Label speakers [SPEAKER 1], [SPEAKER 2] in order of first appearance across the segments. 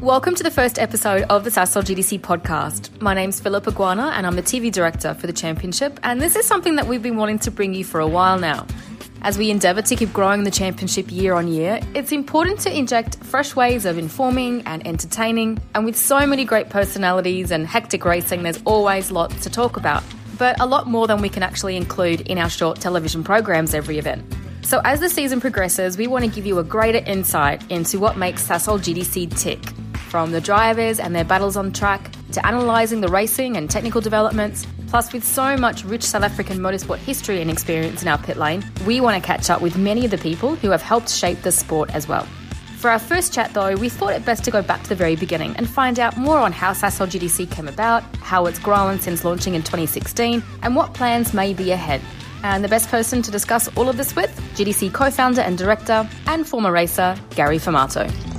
[SPEAKER 1] Welcome to the first episode of the Sasol GTC podcast. My name's Philip Iguana and I'm the TV director for the championship, and this is something that we've been wanting to bring you for a while now. As we endeavour to keep growing the championship year on year, it's important to inject fresh ways of informing and entertaining, and with so many great personalities and hectic racing, there's always lots to talk about. But a lot more than we can actually include in our short television programs every event. So, as the season progresses, we want to give you a greater insight into what makes Sasol GTC tick from the drivers and their battles on track to analysing the racing and technical developments. Plus, with so much rich South African motorsport history and experience in our pit lane, we want to catch up with many of the people who have helped shape the sport as well. For our first chat, though, we thought it best to go back to the very beginning and find out more on how Sasol GTC came about, how it's grown since launching in 2016, and what plans may be ahead. And the best person to discuss all of this with, GTC co founder and director and former racer, Gary Formato.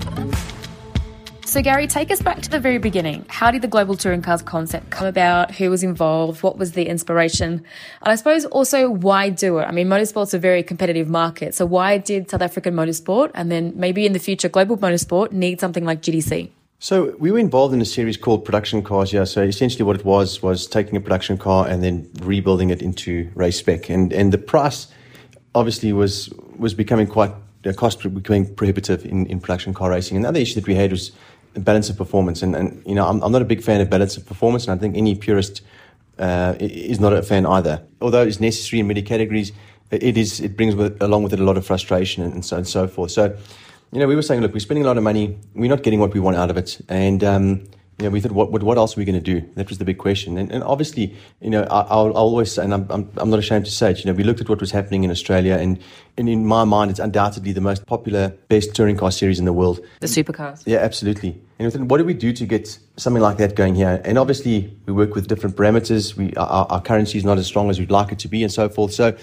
[SPEAKER 1] So, Gary, take us back to the very beginning. How did the Global Touring Cars concept come about? Who was involved? What was the inspiration? And I suppose also, why do it? I mean, motorsport's a very competitive market. So, why did South African motorsport and then maybe in the future global motorsport need something like GTC?
[SPEAKER 2] So we were involved in a series called Production Cars. Yeah. So essentially, what it was was taking a production car and then rebuilding it into race spec, and and the price obviously was was becoming quite the cost becoming prohibitive in, in production car racing. Another issue that we had was balance of performance. And, and you know, I'm, I'm not a big fan of balance of performance, and I think any purist uh, is not a fan either. Although it's necessary in many categories, it is it brings with, along with it a lot of frustration and so and so forth. So, you know, we were saying, look, we're spending a lot of money, we're not getting what we want out of it, and um, you know, we thought, what, what, what else are we going to do? That was the big question. And, and obviously, you know, I, will I'll always say, and I'm, I'm, I'm, not ashamed to say it, you know, we looked at what was happening in Australia, and, and in my mind, it's undoubtedly the most popular, best touring car series in the world.
[SPEAKER 1] The supercars.
[SPEAKER 2] Yeah, absolutely. And we thought, what do we do to get something like that going here? And obviously, we work with different parameters. We, our, our currency is not as strong as we'd like it to be, and so forth. So,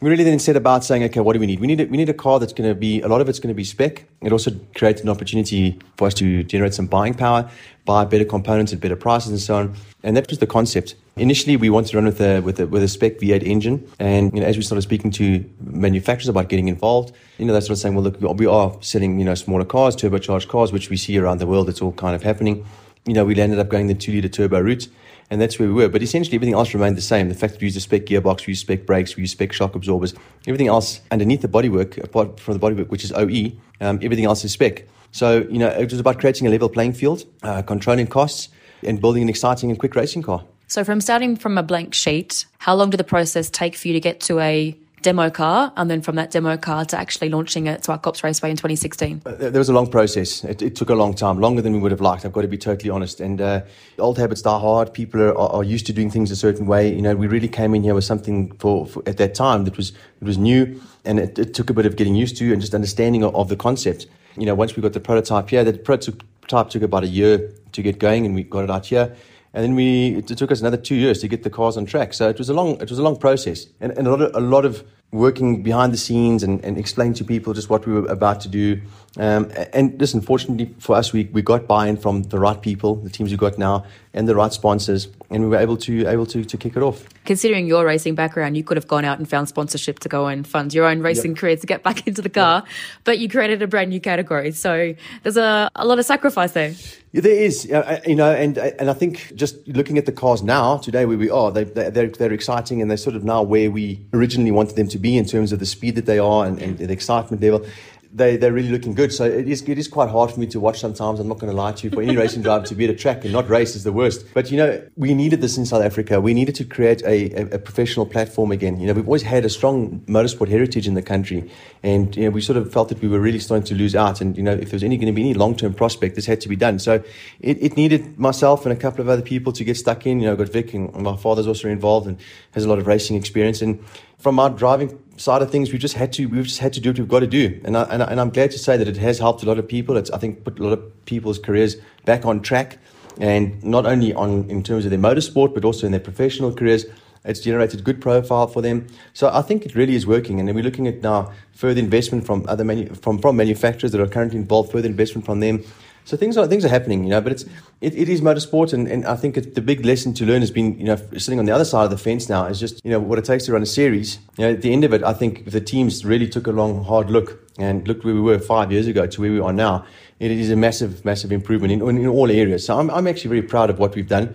[SPEAKER 2] we really then set about saying, okay, what do we need? We need a, we need a car that's going to be a lot of it's going to be spec. It also creates an opportunity for us to generate some buying power, buy better components at better prices, and so on. And that was the concept. Initially, we wanted to run with a with a, with a spec V8 engine, and you know, as we started speaking to manufacturers about getting involved, you know, they started saying, well, look, we are selling you know smaller cars, turbocharged cars, which we see around the world. It's all kind of happening. You know, we ended up going the two liter turbo route and that's where we were. But essentially, everything else remained the same. The fact that we used a spec gearbox, we used spec brakes, we used spec shock absorbers, everything else underneath the bodywork, apart from the bodywork, which is OE, um, everything else is spec. So, you know, it was about creating a level playing field, uh, controlling costs, and building an exciting and quick racing car.
[SPEAKER 1] So, from starting from a blank sheet, how long did the process take for you to get to a demo car, and then from that demo car to actually launching it to Zwartkops Raceway in 2016? Uh,
[SPEAKER 2] there was a long process. It, it, took a long time, longer than we would have liked. I've got to be totally honest. And uh, old habits die hard. People are, are, used to doing things a certain way. You know, we really came in here with something for, for at that time that was it was new, and it, it, took a bit of getting used to and just understanding of, of the concept. You know, once we got the prototype here, the prototype took about a year to get going, and we got it out here and then we it took us another two years to get the cars on track. So it was a long it was a long process, and, and a lot of a lot of working behind the scenes and, and explaining to people just what we were about to do. Um, and listen, fortunately for us, we, we got buy-in from the right people, the teams we got now, and the right sponsors, and we were able to able to, to kick it off.
[SPEAKER 1] Considering your racing background, you could have gone out and found sponsorship to go and fund your own racing yep. career to get back into the car, yep. but you created a brand new category. So there's a, a lot of sacrifice there.
[SPEAKER 2] Yeah, there is, you know, and and I think just looking at the cars now today where we are, they, they, they're they're exciting and they're sort of now where we originally wanted them to be in terms of the speed that they are and, and the excitement level they, they're really looking good. So it is, it is quite hard for me to watch sometimes. I'm not going to lie to you. For any racing driver to be at a track and not race is the worst. But, you know, we needed this in South Africa. We needed to create a, a, a professional platform again. You know, we've always had a strong motorsport heritage in the country. And, you know, we sort of felt that we were really starting to lose out. And, you know, if there was any going to be any long term prospect, this had to be done. So it, it needed myself and a couple of other people to get stuck in. You know, got Vic and my father's also involved and has a lot of racing experience. And from our driving side of things, we just had to we've just had to do what we've got to do, and I, and, I, am glad to say that it has helped a lot of people. It's I think put a lot of people's careers back on track, and not only on in terms of their motorsport, but also in their professional careers. It's generated good profile for them, so I think it really is working. And then we're looking at now further investment from other manu- from from manufacturers that are currently involved, further investment from them so things are things are happening, you know. But it's it, it is motorsport, and, and I think the big lesson to learn has been, you know, sitting on the other side of the fence now is just you know what it takes to run a series. You know, at the end of it, I think the teams really took a long, hard look and looked where we were five years ago to where we are now, it is a massive, massive improvement in, in all areas. So I'm, I'm actually very proud of what we've done.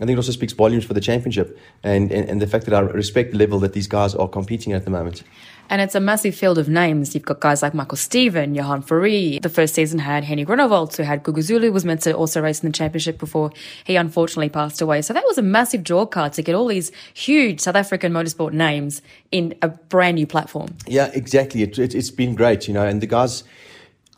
[SPEAKER 2] I think it also speaks volumes for the championship and, and, and the fact that I respect the level that these guys are competing at the moment.
[SPEAKER 1] And it's a massive field of names. You've got guys like Michael Stephen, Johan Fourie. The first season had Hennie Groenewald, who had Gugu Zulu, was meant to also race in the championship before he unfortunately passed away. So that was a massive draw card to get all these huge South African motorsport names in a brand new platform.
[SPEAKER 2] Yeah, exactly. It, it, has been great, you know, and the guys,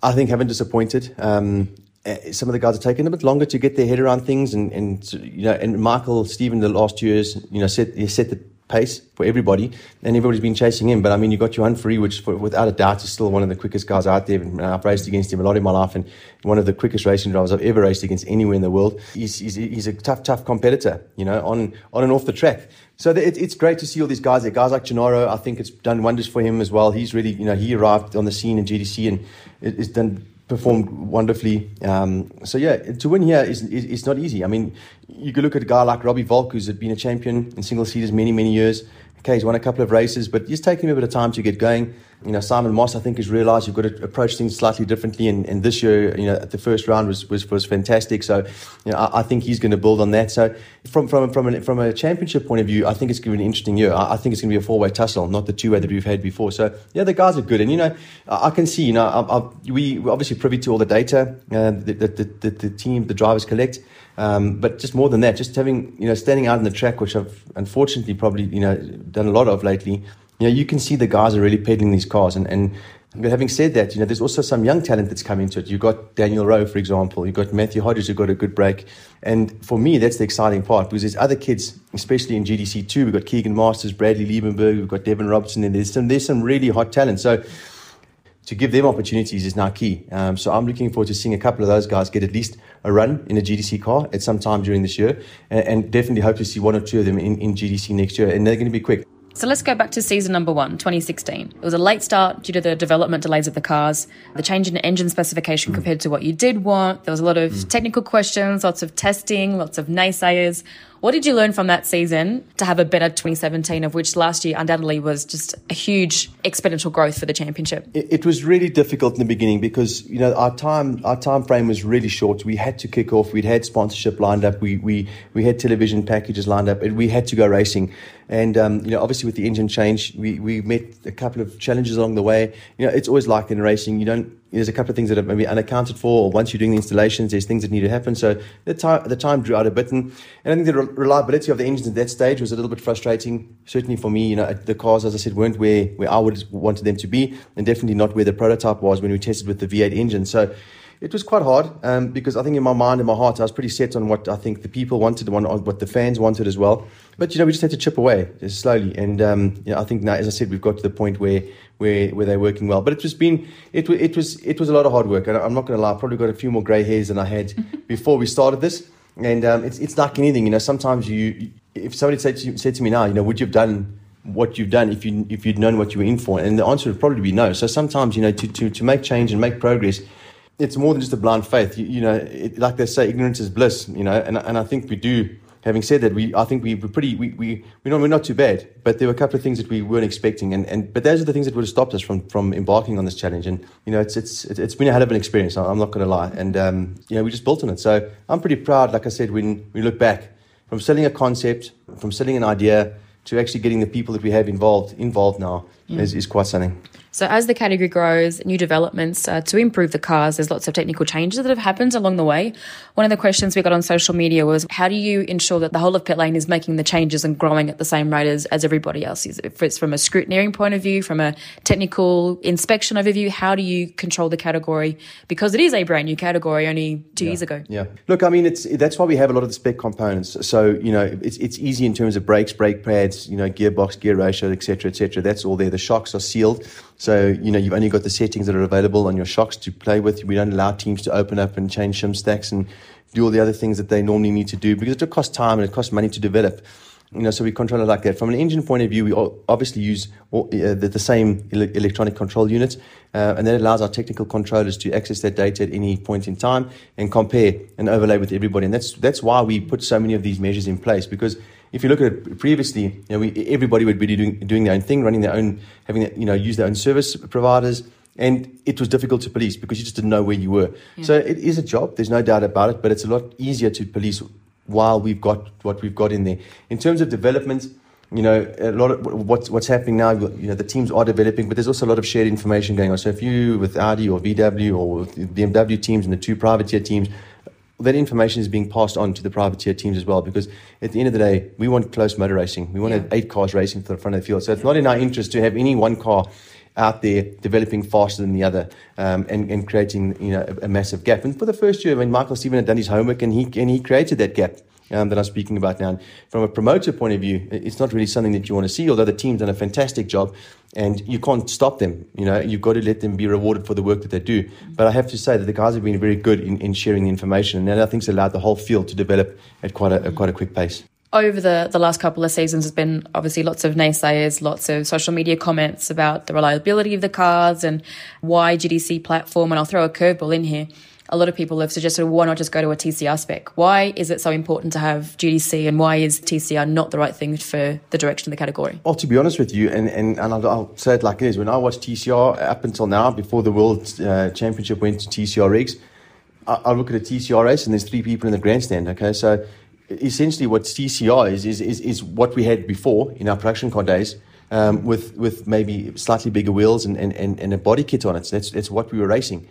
[SPEAKER 2] I think, haven't disappointed. Um, eh, some of the guys have taken a bit longer to get their head around things, and, and you know, and Michael Stephen the last years, you know, set set the pace for everybody, and everybody's been chasing him. But I mean, you got Johan Fourie, which for, without a doubt is still one of the quickest guys out there. And I've raced against him a lot in my life, and one of the quickest racing drivers I've ever raced against anywhere in the world. He's, he's, he's a tough, tough competitor, you know, on on and off the track. So it, it's great to see all these guys there. Guys like Gennaro, I think it's done wonders for him as well. He's really, you know, he arrived on the scene in GTC and it's done performed wonderfully. Um, so yeah, to win here is, is, is not easy. I mean, you could look at a guy like Robbie Wolk, who's been a champion in single seaters many many years. Okay, he's won a couple of races, but it's taking him a bit of time to get going. You know, Simon Moss, I think, has realised you've got to approach things slightly differently. And, and this year, you know, the first round was was, was fantastic. So, you know, I, I think he's going to build on that. So, from from from a, from a championship point of view, I think it's going to be an interesting year. I, I think it's going to be a four way tussle, not the two way that we've had before. So, yeah, the guys are good, and you know, I, I can see. You know, I, we we're obviously privy to all the data uh, that the, the, the team, the drivers collect. Um, but just more than that, just having, you know, standing out in the track, which I've unfortunately probably, you know, done a lot of lately, you know, you can see the guys are really peddling these cars. And, and having said that, you know, there's also some young talent that's come into it. You've got Daniel Rowe, for example. You've got Matthew Hodges, who got a good break. And for me, that's the exciting part because there's other kids, especially in GTC too. We've got Keegan Masters, Bradley Liebenberg, we've got Devin Robertson, and there's some, there's some really hot talent. So, to give them opportunities is now key. Um, so I'm looking forward to seeing a couple of those guys get at least a run in a GTC car at some time during this year, and, and definitely hope to see one or two of them in, in GTC next year. And they're going to be quick.
[SPEAKER 1] So let's go back to season number one, 2016. It was a late start due to the development delays of the cars, the change in engine specification mm. compared to what you did want. There was a lot of mm. technical questions, lots of testing, lots of naysayers. What did you learn from that season to have a better 2017, of which last year undoubtedly was just a huge exponential growth for the championship?
[SPEAKER 2] It, it, was really difficult in the beginning because you know our time our time frame was really short. We had to kick off. We'd had sponsorship lined up. We we we had television packages lined up, we had to go racing. And um, you know, obviously with the engine change, we we met a couple of challenges along the way. You know, it's always like in racing, you don't there's a couple of things that are maybe unaccounted for, or once you're doing the installations, there's things that need to happen. So the time, the time drew out a bit, and, and I think the reliability of the engines at that stage was a little bit frustrating. Certainly for me, you know, the cars, as I said, weren't where, where I would wanted them to be, and definitely not where the prototype was when we tested with the V8 engine. So it was quite hard um, because I think in my mind and my heart, I was pretty set on what I think the people wanted, what the fans wanted as well. But you know, we just had to chip away slowly, and um, you know, I think now, as I said, we've got to the point where where where they're working well. But it's just been it it was it was a lot of hard work, and I'm not going to lie, I probably got a few more grey hairs than I had before we started this. And um, it's it's like anything, you know. Sometimes you, if somebody said to, said to me now, you know, would you have done what you've done if you if you'd known what you were in for? And the answer would probably be no. So sometimes, you know, to to, to make change and make progress, it's more than just a blind faith. You, you know, it, like they say, ignorance is bliss. You know, and and I think we do having said that, we I think we were pretty we we we're not, we're not too bad, but there were a couple of things that we weren't expecting, and, and but those are the things that would have stopped us from from embarking on this challenge. And you know, it's it's it's been a hell of an experience. I'm not going to lie, and um, you know, we just built on it. So I'm pretty proud. Like I said, when we look back from selling a concept, from selling an idea to actually getting the people that we have involved involved now mm. is, is quite something.
[SPEAKER 1] So, as the category grows, new developments uh, to improve the cars, there's lots of technical changes that have happened along the way. One of the questions we got on social media was how do you ensure that the whole of pit lane is making the changes and growing at the same rate as, as everybody else is? If it's from a scrutineering point of view, from a technical inspection overview, how do you control the category? Because it is a brand new category only two
[SPEAKER 2] yeah.
[SPEAKER 1] years ago.
[SPEAKER 2] Yeah. Look, I mean, it's that's why we have a lot of the spec components. So, you know, it's, it's easy in terms of brakes, brake pads, you know, gearbox, gear ratio, etc., etc. That's all there. The shocks are sealed. So, you know, you've only got the settings that are available on your shocks to play with. We don't allow teams to open up and change shim stacks and do all the other things that they normally need to do because it costs time and it costs money to develop. You know, so we control it like that. From an engine point of view, we obviously use all, uh, the, the, same electronic control unit, uh, and that allows our technical controllers to access that data at any point in time and compare and overlay with everybody. And that's that's why we put so many of these measures in place because if you look at it previously, you know, we, everybody would be doing, doing their own thing, running their own, having, you know, use their own service providers. And it was difficult to police because you just didn't know where you were. Yeah. So it is a job. There's no doubt about it, but it's a lot easier to police while we've got what we've got in there. In terms of development, you know, a lot of what's what's happening now. You know, the teams are developing, but there's also a lot of shared information going on. So if you with Audi or VW or with BMW teams and the two privateer teams, that information is being passed on to the privateer teams as well. Because at the end of the day, we want close motor racing. We want yeah. eight cars racing to the front of the field. So it's not in our interest to have any one car out there developing faster than the other um, and, and creating you know a, a, massive gap. And for the first year, I mean, Michael Stephen had done his homework and he and he created that gap. Um, that I'm speaking about now. And from a promoter point of view, it's not really something that you want to see, although the team's done a fantastic job and you can't stop them. You know, you've got to let them be rewarded for the work that they do. But I have to say that the guys have been very good in, in sharing the information, and that I think has allowed the whole field to develop at quite a, quite a quick pace
[SPEAKER 1] over the, the last couple of seasons, there's been obviously lots of naysayers, lots of social media comments about the reliability of the cars and why GTC platform. And I'll throw a curveball in here. A lot of people have suggested, why not just go to a TCR spec? Why is it so important to have GTC and why is TCR not the right thing for the direction of the category?
[SPEAKER 2] Well, to be honest with you, and, and, and I'll, I'll say it like it is, when I watched TCR up until now, before the World uh, Championship went to TCR rigs, I, I look at a TCR race and there's three people in the grandstand, okay? So essentially what TCR is, is, is, is what we had before in our production car days. Um, with with maybe slightly bigger wheels and, and, and, and a body kit on it. So that's, that's what we were racing.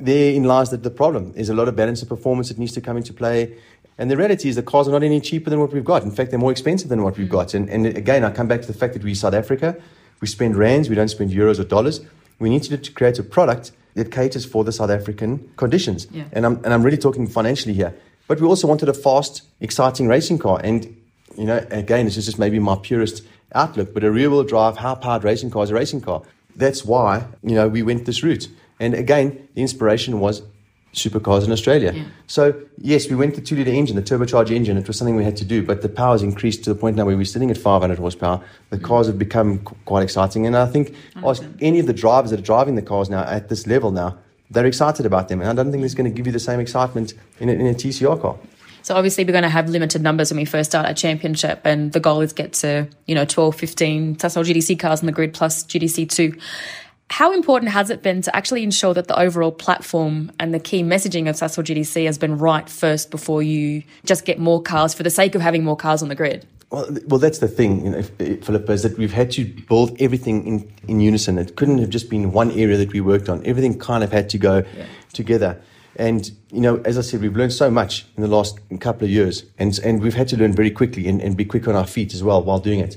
[SPEAKER 2] Therein lies the, the problem. There's a lot of balance of performance that needs to come into play. And the reality is the cars are not any cheaper than what we've got. In fact, they're more expensive than what we've mm. got. And, and again, I come back to the fact that we're South Africa. We spend rands, we don't spend euros or dollars. We need to, to create a product that caters for the South African conditions. Yeah. And, I'm, and I'm really talking financially here. But we also wanted a fast, exciting racing car. And, you know, again, this is just maybe my purest outlook, but a rear wheel drive, high powered racing car is a racing car. That's why, you know, we went this route. And again, the inspiration was supercars in Australia. Yeah. So, yes, we went the two litre engine, the turbocharged engine. It was something we had to do, but the power has increased to the point now where we're sitting at 500 horsepower. The mm. cars have become quite exciting. And I think any of the drivers that are driving the cars now at this level now, they're excited about them. And I don't think it's going to give you the same excitement in a, in a TCR car.
[SPEAKER 1] So obviously we're going to have limited numbers when we first start a championship and the goal is get to, you know, 12, 15 Sasol GTC cars on the grid plus GTC2. How important has it been to actually ensure that the overall platform and the key messaging of Sasol GTC has been right first before you just get more cars for the sake of having more cars on the grid?
[SPEAKER 2] Well, well, that's the thing, you know, eh, Philippa, is that we've had to build everything in, in unison. It couldn't have just been one area that we worked on. Everything kind of had to go yeah. together. And, you know, as I said, we've learned so much in the last couple of years. And, and we've had to learn very quickly and, and be quick on our feet as well while doing it.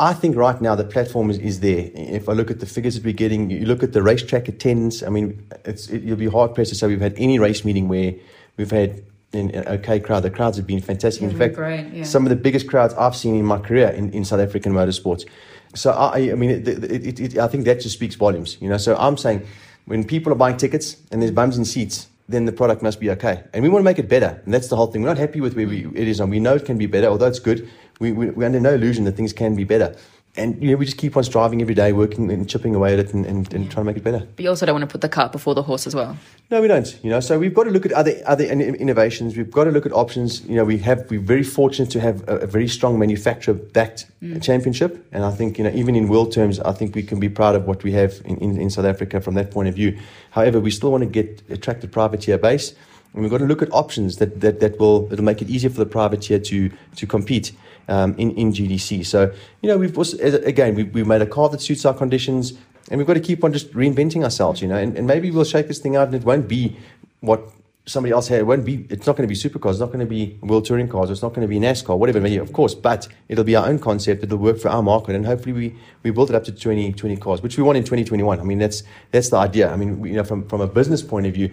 [SPEAKER 2] I think right now the platform is, is there. If I look at the figures that we're getting, you look at the racetrack attendance, I mean, it's, it, you'll be hard pressed to say we've had any race meeting where we've had an okay crowd. The crowds have been fantastic.
[SPEAKER 1] in
[SPEAKER 2] fact,
[SPEAKER 1] great, yeah.
[SPEAKER 2] some of the biggest crowds I've seen in my career in, in South African motorsports. So I, I mean, it, it, it, I think that just speaks volumes. You know, so I'm saying when people are buying tickets and there's bums in seats, then the product must be okay. And we want to make it better. And that's the whole thing. We're not happy with where we, it is, and we know it can be better. Although it's good, we, we, we're under no illusion that things can be better and you know, we just keep on striving every day, working and chipping away at it and, and, and yeah. trying to make it better.
[SPEAKER 1] But you also don't want to put the cart before the horse as well.
[SPEAKER 2] No, we don't. You know, so we've got to look at other other innovations. We've got to look at options. You know, we have we're very fortunate to have a, a very strong manufacturer backed mm. championship, and I think you know even in world terms, I think we can be proud of what we have in, in, in South Africa from that point of view. However, we still want to get attract a privateer base. And we've got to look at options that, that, that will that'll make it easier for the privateer to to compete um, in, in GTC. So, you know, we've also, again, we, we've made a car that suits our conditions and we've got to keep on just reinventing ourselves, you know, and, and maybe we'll shake this thing out and it won't be what somebody else had. It won't be, it's not going to be supercars, it's not going to be world touring cars, it's not going to be NASCAR, whatever it may be, of course, but it'll be our own concept, it'll work for our market, and hopefully we, we build it up to 20, 20 cars, which we want in 2021. I mean, that's, that's the idea. I mean, you know, from, from a business point of view,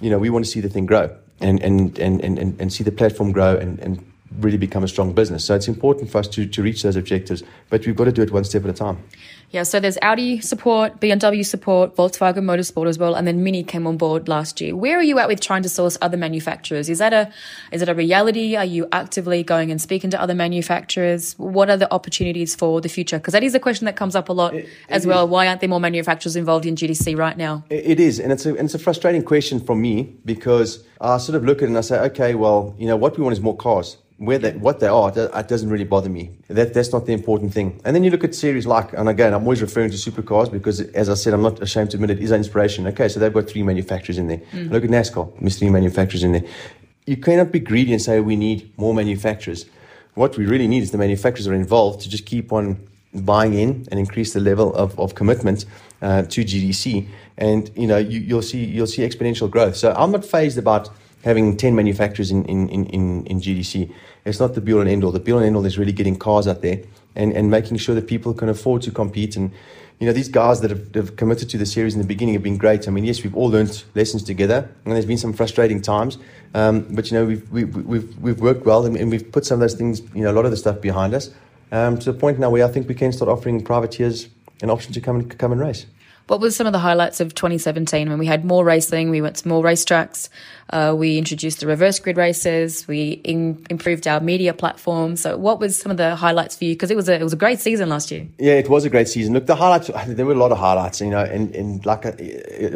[SPEAKER 2] you know, we want to see the thing grow and, and, and, and, and see the platform grow and, and really become a strong business. So it's important for us to, to reach those objectives, but we've got to do it one step at a time.
[SPEAKER 1] Yeah, so there's Audi support, BMW support, Volkswagen Motorsport as well, and then Mini came on board last year. Where are you at with trying to source other manufacturers? Is that a is it a reality? Are you actively going and speaking to other manufacturers? What are the opportunities for the future? Because that is a question that comes up a lot it, as it well. Is. Why aren't there more manufacturers involved in GTC right now?
[SPEAKER 2] It is, and it's a and it's a frustrating question for me because I sort of look at it and I say, okay, well, you know, what we want is more cars where they, what they are, it doesn't really bother me. That, that's not the important thing. And then you look at series like, and again, I'm always referring to supercars because, as I said, I'm not ashamed to admit it is an inspiration. Okay, so they've got three manufacturers in there. Mm. Look at NASCAR, there's three manufacturers in there. You cannot be greedy and say we need more manufacturers. What we really need is the manufacturers are involved to just keep on buying in and increase the level of, of commitment uh, to GTC. And you know, you, you'll see you'll see exponential growth. So I'm not fazed about having 10 manufacturers in, in, in, in GTC. It's not the be all and end all. The be all and end all is really getting cars out there and, and making sure that people can afford to compete. And, you know, these guys that have, have committed to the series in the beginning have been great. I mean, yes, we've all learned lessons together and there's been some frustrating times. Um, but, you know, we've, we, have we've, we've worked well and, and, we've put some of those things, you know, a lot of the stuff behind us um, to the point now where I think we can start offering privateers an option to come and, come and race.
[SPEAKER 1] What were some of the highlights of 2017 when we had more racing, we went to more racetracks, uh, we introduced the reverse grid races, we in, improved our media platform. So, what was some of the highlights for you? Because it was a it was a great season last year.
[SPEAKER 2] Yeah, it was a great season. Look, the highlights there were a lot of highlights, you know, and, and like uh,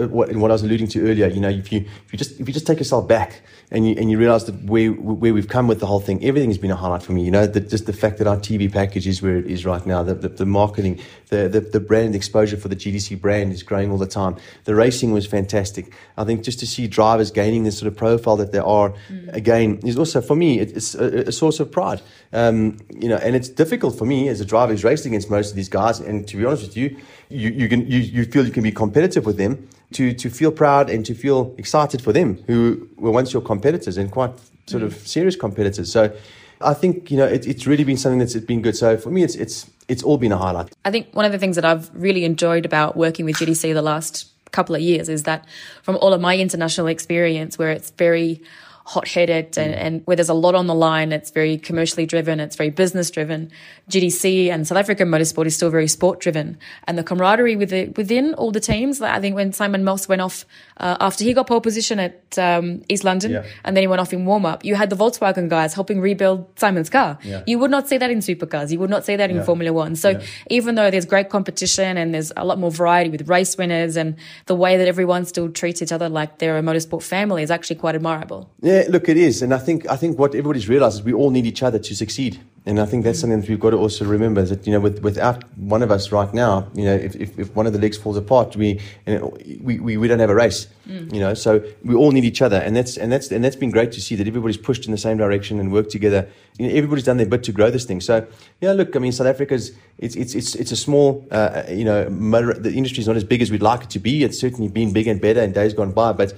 [SPEAKER 2] what, what I was alluding to earlier, you know, if you if you just if you just take yourself back and you and you realize that where where we've come with the whole thing, everything has been a highlight for me. You know, just the fact that our TV package is where it is right now, the the, the marketing, the, the the brand exposure for the GTC brand is growing all the time. The racing was fantastic. I think just to see drivers gaining this sort of profile that they are, mm. again, is also for me it's a, a source of pride. Um, you know, and it's difficult for me as a driver who's raced against most of these guys. And to be honest with you, you you can you, you feel you can be competitive with them to, to feel proud and to feel excited for them who were once your competitors and quite sort of serious competitors. So I think, you know, it, it's really been something that's been good. So for me, it's, it's, it's all been a highlight.
[SPEAKER 1] I think one of the things that I've really enjoyed about working with GTC the last couple of years is that from all of my international experience where it's very hot headed and, and, where there's a lot on the line. It's very commercially driven. It's very business driven. GTC and South African motorsport is still very sport driven. And the camaraderie with the, within all the teams, I think when Simon Moss went off uh, after he got pole position at um, East London yeah. and then he went off in warm up, you had the Volkswagen guys helping rebuild Simon's car. Yeah. You would not see that in supercars. You would not see that in yeah. Formula One. So even though there's great competition and there's a lot more variety with race winners and the way that everyone still treats each other like they're a motorsport family is actually quite admirable.
[SPEAKER 2] Yeah, look, it is, and I think I think what everybody's realised is we all need each other to succeed, and I think that's something that we've got to also remember that you know, with, without one of us right now, you know, if, if, if one of the legs falls apart, we, you know, we, we we don't have a race, mm. you know. So we all need each other, and that's and that's and that's been great to see that everybody's pushed in the same direction and worked together. You know, everybody's done their bit to grow this thing. So yeah, look, I mean, South Africa's it's it's it's it's a small, uh, you know, motor, the industry is not as big as we'd like it to be. It's certainly been bigger and better in days gone by, but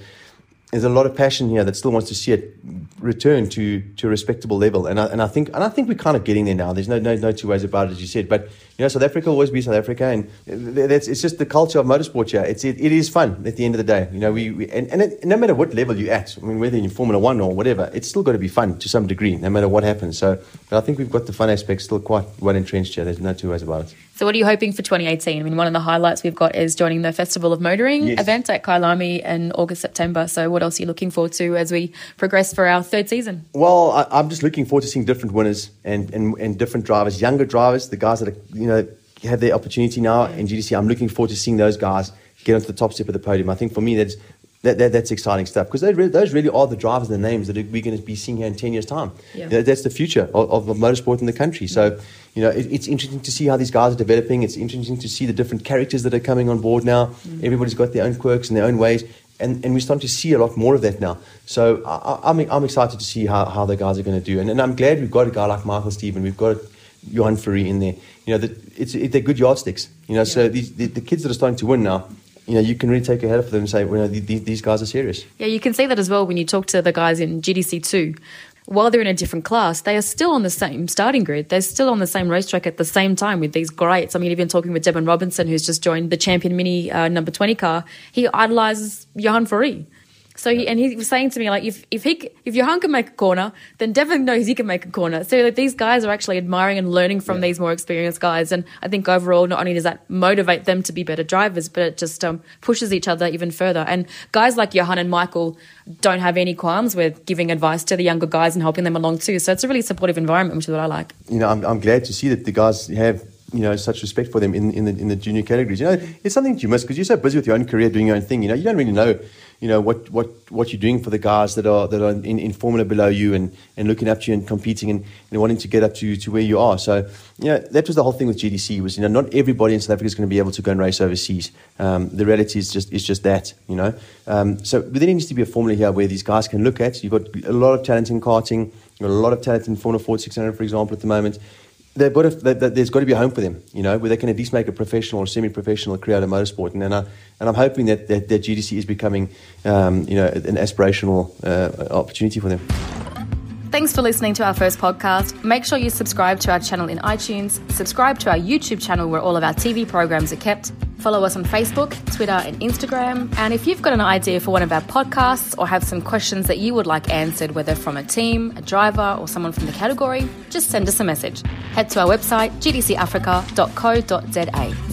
[SPEAKER 2] there's a lot of passion here that still wants to see it return to to a respectable level. And I, and I think and I think we're kind of getting there now. There's no no no two ways about it, as you said. But you know, South Africa will always be South Africa, and that's it's just the culture of motorsport here. It's it, it is fun at the end of the day. You know, we, we and, and it, no matter what level you're at, I mean, whether you're in Formula One or whatever, it's still got to be fun to some degree, no matter what happens. So, but I think we've got the fun aspect still quite well entrenched here. There's no two ways about it.
[SPEAKER 1] So, what are you hoping for 2018? I mean, one of the highlights we've got is joining the Festival of Motoring yes. event at Kyalami in August, September. So, what else are you looking forward to as we progress for our third season?
[SPEAKER 2] Well, I, am just looking forward to seeing different winners and, and, and different drivers, younger drivers, the guys that are, you know, have the opportunity now in GTC. I'm looking forward to seeing those guys get onto the top step of the podium. I think for me, that's that, that, that's exciting stuff because really, those really are the drivers and the names that we're going to be seeing here in 10 years' time. Yeah. You know, that's the future of, of, motorsport in the country. So, you know, it, it's interesting to see how these guys are developing. It's interesting to see the different characters that are coming on board now. Mm. Everybody's got their own quirks and their own ways. And, and we're starting to see a lot more of that now. So I, am I'm, I'm excited to see how, how the guys are going to do. And, and I'm glad we've got a guy like Michael Stephen. We've got Johan Fourie in there. You know, the, it's, it, they're good yardsticks. You know, yeah. so these, the, the kids that are starting to win now, you know, you can really take your head off them and say, well, you know, these, these guys are serious.
[SPEAKER 1] Yeah, you can see that as well when you talk to the guys in GTC2. While they're in a different class, they are still on the same starting grid. They're still on the same racetrack at the same time with these greats. I mean, even talking with Devin Robertson, who's just joined the Champion Mini uh, number 20 car, he idolises Johan Fourie. So he, and he was saying to me like if if he if Johan can make a corner, then Devin knows he can make a corner. So like these guys are actually admiring and learning from yeah. these more experienced guys, and I think overall not only does that motivate them to be better drivers, but it just um, pushes each other even further. And guys like Johan and Michael don't have any qualms with giving advice to the younger guys and helping them along too. So it's a really supportive environment, which is what I like.
[SPEAKER 2] You know, I'm, I'm glad to see that the guys have you know such respect for them in, in the in the junior categories. You know, it's something that you miss because you're so busy with your own career, doing your own thing. You know, you don't really know you know what what what you're doing for the guys that are that are in, in Formula below you and, and looking up to you and competing and, and wanting to get up to to where you are. So you know that was the whole thing with GTC was you know not everybody in South Africa is going to be able to go and race overseas. Um, the reality is just is just that you know. Um, so there needs to be a formula here where these guys can look at. You've got a lot of talent in karting. You've got a lot of talent in Formula Ford 600, for example, at the moment they've got to, they, they, there's got to be a home for them, you know, where they can at least make a professional or semi-professional career out of motorsport. And, and, I, and I'm hoping that, that, that GTC is becoming, um, you know, an aspirational uh, opportunity for them.
[SPEAKER 1] Thanks for listening to our first podcast. Make sure you subscribe to our channel in iTunes, subscribe to our YouTube channel where all of our TV programs are kept, follow us on Facebook, Twitter, and Instagram. And if you've got an idea for one of our podcasts or have some questions that you would like answered, whether from a team, a driver, or someone from the category, just send us a message. Head to our website, gtcafrica.co.za.